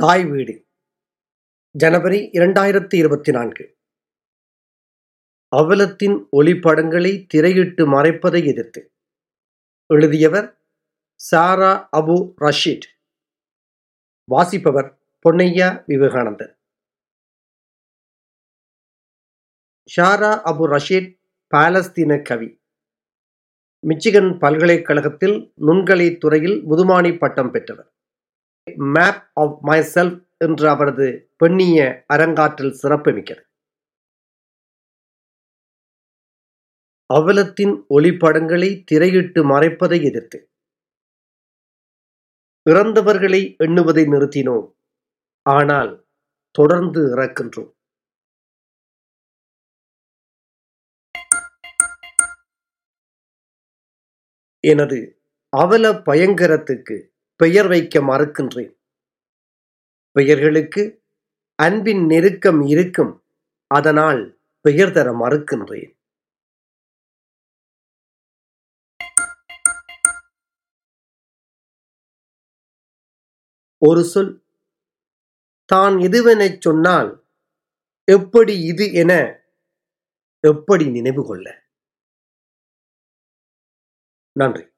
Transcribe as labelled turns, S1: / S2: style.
S1: தாய் வீடு. ஜனவரி இரண்டாயிரத்தி இருபத்தி நான்கு. அவலத்தின் ஒளிப்படங்களை திரையிட்டு மறைப்பதை எதிர்த்து எழுதியவர் சாரா அபு ரஷீட் வாசிப்பவர் பொன்னையா விவேகானந்தன் ஷாரா அபு ரஷீத் பாலஸ்தீன கவி. மிச்சிகன் பல்கலைக்கழகத்தில் நுண்கலை துறையில் முதுமானி பட்டம் பெற்றவர். மேப் ஆஃப் மை செல்ஃப் என்ற அவரது பெண்ணிய அரங்காற்றல் சிறப்புமிக்கது அவலத்தின் ஒளிப்படங்களை திரையிட்டு மறைப்பதை எதிர்த்து. இறந்தவர்களை எண்ணுவதை நிறுத்தினோம். ஆனால் தொடர்ந்து இறக்கின்றோம். எனது அவல பயங்கரத்துக்கு பெயர் வைக்க மறுக்கின்றேன். பெயர்களுக்கு அன்பின் நெருக்கம் இருக்கும். அதனால் பெயர் தர மறுக்கின்றேன். ஒரு சொல். தான் எதுவெனச் சொன்னால் எப்படி இது என எப்படி நினைவு கொள்ள? நன்றி.